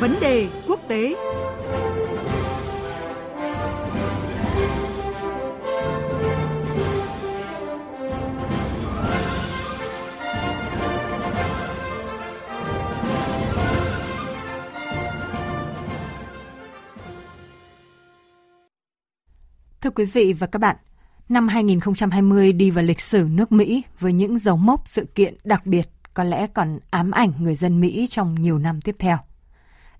Vấn đề quốc tế Thưa quý vị và các bạn, năm 2020 đi vào lịch sử nước Mỹ với những dấu mốc sự kiện đặc biệt có lẽ còn ám ảnh người dân Mỹ trong nhiều năm tiếp theo.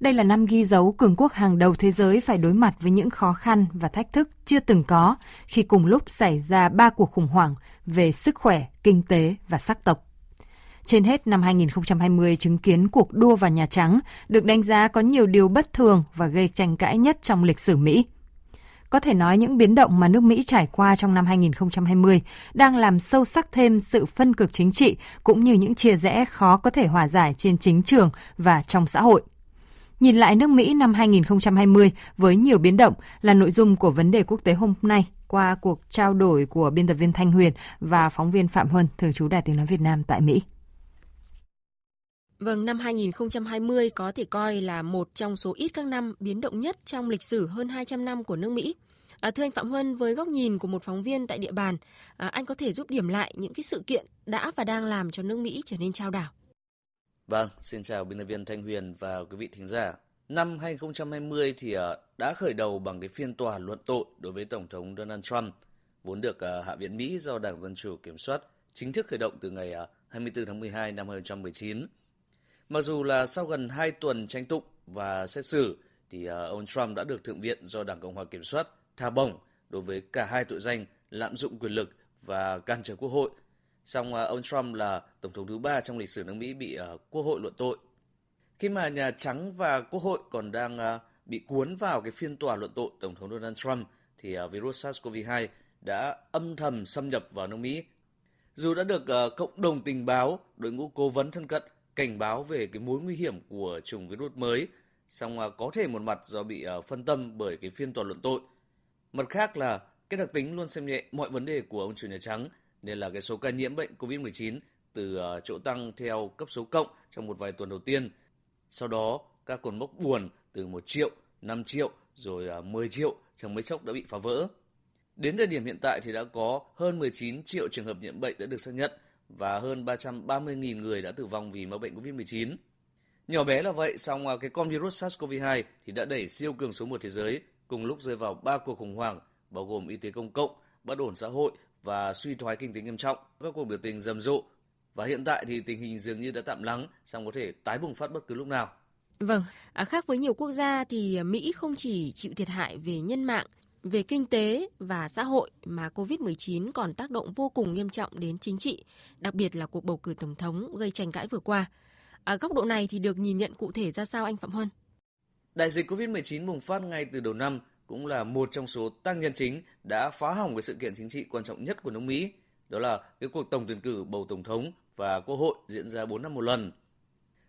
Đây là năm ghi dấu cường quốc hàng đầu thế giới phải đối mặt với những khó khăn và thách thức chưa từng có khi cùng lúc xảy ra ba cuộc khủng hoảng về sức khỏe, kinh tế và sắc tộc. Trên hết năm 2020 chứng kiến cuộc đua vào Nhà Trắng được đánh giá có nhiều điều bất thường và gây tranh cãi nhất trong lịch sử Mỹ – có thể nói những biến động mà nước Mỹ trải qua trong năm 2020 đang làm sâu sắc thêm sự phân cực chính trị cũng như những chia rẽ khó có thể hòa giải trên chính trường và trong xã hội. Nhìn lại nước Mỹ năm 2020 với nhiều biến động là nội dung của vấn đề quốc tế hôm nay qua cuộc trao đổi của biên tập viên Thanh Huyền và phóng viên Phạm Huân, thường trú Đài Tiếng Nói Việt Nam tại Mỹ. Vâng, năm 2020 có thể coi là một trong số ít các năm biến động nhất trong lịch sử hơn 200 năm của nước Mỹ. À, thưa anh Phạm Huân, với góc nhìn của một phóng viên tại địa bàn, à, anh có thể giúp điểm lại những cái sự kiện đã và đang làm cho nước Mỹ trở nên trao đảo. Vâng, xin chào biên tập viên Thanh Huyền và quý vị thính giả. Năm 2020 thì ờ, đã khởi đầu bằng cái phiên tòa luận tội đối với Tổng thống Donald Trump, vốn được ờ, Hạ viện Mỹ do Đảng Dân Chủ kiểm soát, chính thức khởi động từ ngày ờ, 24 tháng 12 năm 2019. Mặc dù là sau gần 2 tuần tranh tụng và xét xử, thì ông Trump đã được Thượng viện do Đảng Cộng hòa kiểm soát tha bổng đối với cả hai tội danh lạm dụng quyền lực và can trở quốc hội. Song ờ, ông Trump là tổng thống thứ ba trong lịch sử nước Mỹ bị ờ, quốc hội luận tội. Khi mà Nhà Trắng và quốc hội còn đang ờ, bị cuốn vào cái phiên tòa luận tội tổng thống Donald Trump thì virus SARS-CoV-2 đã âm thầm xâm nhập vào nước Mỹ. Dù đã được cộng đồng tình báo, đội ngũ cố vấn thân cận cảnh báo về cái mối nguy hiểm của chủng virus mới, song có thể một mặt do bị phân tâm bởi cái phiên tòa luận tội – Mặt khác là cái đặc tính luôn xem nhẹ mọi vấn đề của ông chủ Nhà Trắng nên là cái số ca nhiễm bệnh COVID-19 từ ờ, chỗ tăng theo cấp số cộng trong một vài tuần đầu tiên. Sau đó, các cột mốc buồn từ 1 triệu, 5 triệu rồi ờ, 10 triệu trong mấy chốc đã bị phá vỡ. Đến thời điểm hiện tại thì đã có hơn 19 triệu trường hợp nhiễm bệnh đã được xác nhận và hơn 330.000 người đã tử vong vì mắc bệnh COVID-19. Nhỏ bé là vậy, song ờ, cái con virus SARS-CoV-2 thì đã đẩy siêu cường số 1 thế giới cùng lúc rơi vào ba cuộc khủng hoảng bao gồm y tế công cộng, bất ổn xã hội và suy thoái kinh tế nghiêm trọng, các cuộc biểu tình rầm rộ. Và hiện tại thì tình hình dường như đã tạm lắng, song có thể tái bùng phát bất cứ lúc nào. Vâng, à, khác với nhiều quốc gia thì Mỹ không chỉ chịu thiệt hại về nhân mạng, về kinh tế và xã hội mà COVID-19 còn tác động vô cùng nghiêm trọng đến chính trị, đặc biệt là cuộc bầu cử tổng thống gây tranh cãi vừa qua. Ở góc độ này thì được nhìn nhận cụ thể ra sao anh Phạm Huân? Đại dịch COVID-19 bùng phát ngay từ đầu năm cũng là một trong số tác nhân chính đã phá hỏng cái sự kiện chính trị quan trọng nhất của nước Mỹ, đó là cái cuộc tổng tuyển cử bầu tổng thống và quốc hội diễn ra 4 năm một lần.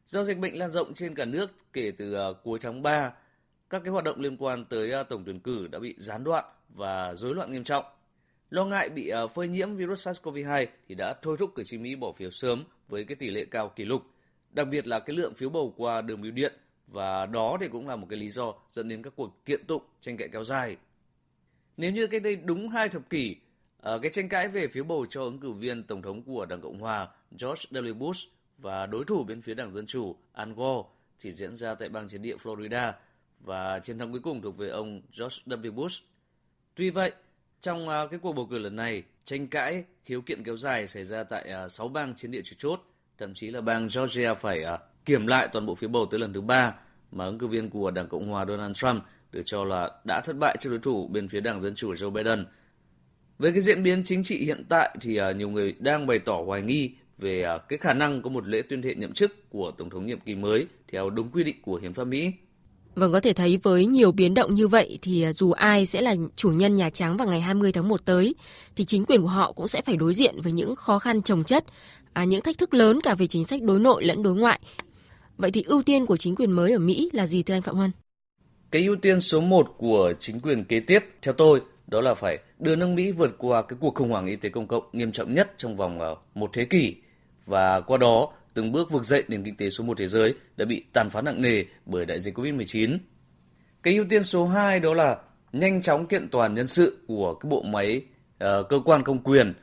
Do dịch bệnh lan rộng trên cả nước kể từ à, cuối tháng 3, các cái hoạt động liên quan tới à, tổng tuyển cử đã bị gián đoạn và rối loạn nghiêm trọng. Lo ngại bị à, phơi nhiễm virus SARS-CoV-2 thì đã thôi thúc cử tri Mỹ bỏ phiếu sớm với cái tỷ lệ cao kỷ lục, đặc biệt là cái lượng phiếu bầu qua đường bưu điện và đó thì cũng là một cái lý do dẫn đến các cuộc kiện tụng tranh cãi kéo dài. Nếu như cách đây đúng hai thập kỷ, ờ, cái tranh cãi về phiếu bầu cho ứng cử viên tổng thống của Đảng Cộng hòa George W. Bush và đối thủ bên phía Đảng Dân Chủ Al Gore chỉ diễn ra tại bang chiến địa Florida và chiến thắng cuối cùng thuộc về ông George W. Bush. Tuy vậy, trong ờ, cái cuộc bầu cử lần này, tranh cãi, khiếu kiện kéo dài xảy ra tại ờ, 6 bang chiến địa chủ chốt, thậm chí là bang Georgia phải kiểm lại toàn bộ phiếu bầu tới lần thứ ba mà ứng cử viên của Đảng Cộng hòa Donald Trump được cho là đã thất bại trước đối thủ bên phía Đảng Dân Chủ Joe Biden. Với cái diễn biến chính trị hiện tại thì à, nhiều người đang bày tỏ hoài nghi về à, cái khả năng có một lễ tuyên thệ nhậm chức của Tổng thống nhiệm kỳ mới theo đúng quy định của Hiến pháp Mỹ. Vâng, có thể thấy với nhiều biến động như vậy thì à, dù ai sẽ là chủ nhân Nhà Trắng vào ngày 20 tháng 1 tới, thì chính quyền của họ cũng sẽ phải đối diện với những khó khăn trồng chất, à, những thách thức lớn cả về chính sách đối nội lẫn đối ngoại Vậy thì ưu tiên của chính quyền mới ở Mỹ là gì thưa anh Phạm Huân? Cái ưu tiên số 1 của chính quyền kế tiếp theo tôi đó là phải đưa nước Mỹ vượt qua cái cuộc khủng hoảng y tế công cộng nghiêm trọng nhất trong vòng ờ, một thế kỷ và qua đó từng bước vực dậy nền kinh tế số 1 thế giới đã bị tàn phá nặng nề bởi đại dịch Covid-19. Cái ưu tiên số 2 đó là nhanh chóng kiện toàn nhân sự của cái bộ máy uh, cơ quan công quyền.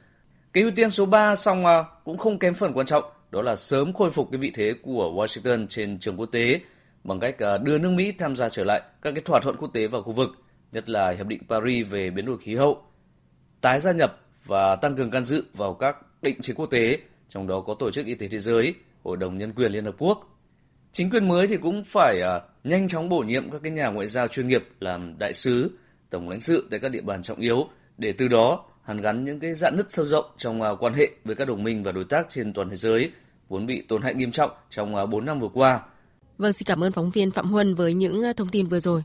Cái ưu tiên số 3 xong uh, cũng không kém phần quan trọng, đó là sớm khôi phục cái vị thế của Washington trên trường quốc tế bằng cách à, đưa nước Mỹ tham gia trở lại các cái thỏa thuận quốc tế và khu vực, nhất là hiệp định Paris về biến đổi khí hậu, tái gia nhập và tăng cường can dự vào các định chế quốc tế, trong đó có Tổ chức Y tế Thế giới, Hội đồng Nhân quyền Liên Hợp Quốc. Chính quyền mới thì cũng phải à, nhanh chóng bổ nhiệm các cái nhà ngoại giao chuyên nghiệp làm đại sứ, tổng lãnh sự tại các địa bàn trọng yếu để từ đó hàn gắn những cái dạn nứt sâu rộng trong à, quan hệ với các đồng minh và đối tác trên toàn thế giới vốn bị tổn hại nghiêm trọng trong à, 4 năm vừa qua. Vâng, xin cảm ơn phóng viên Phạm Huân với những à, thông tin vừa rồi.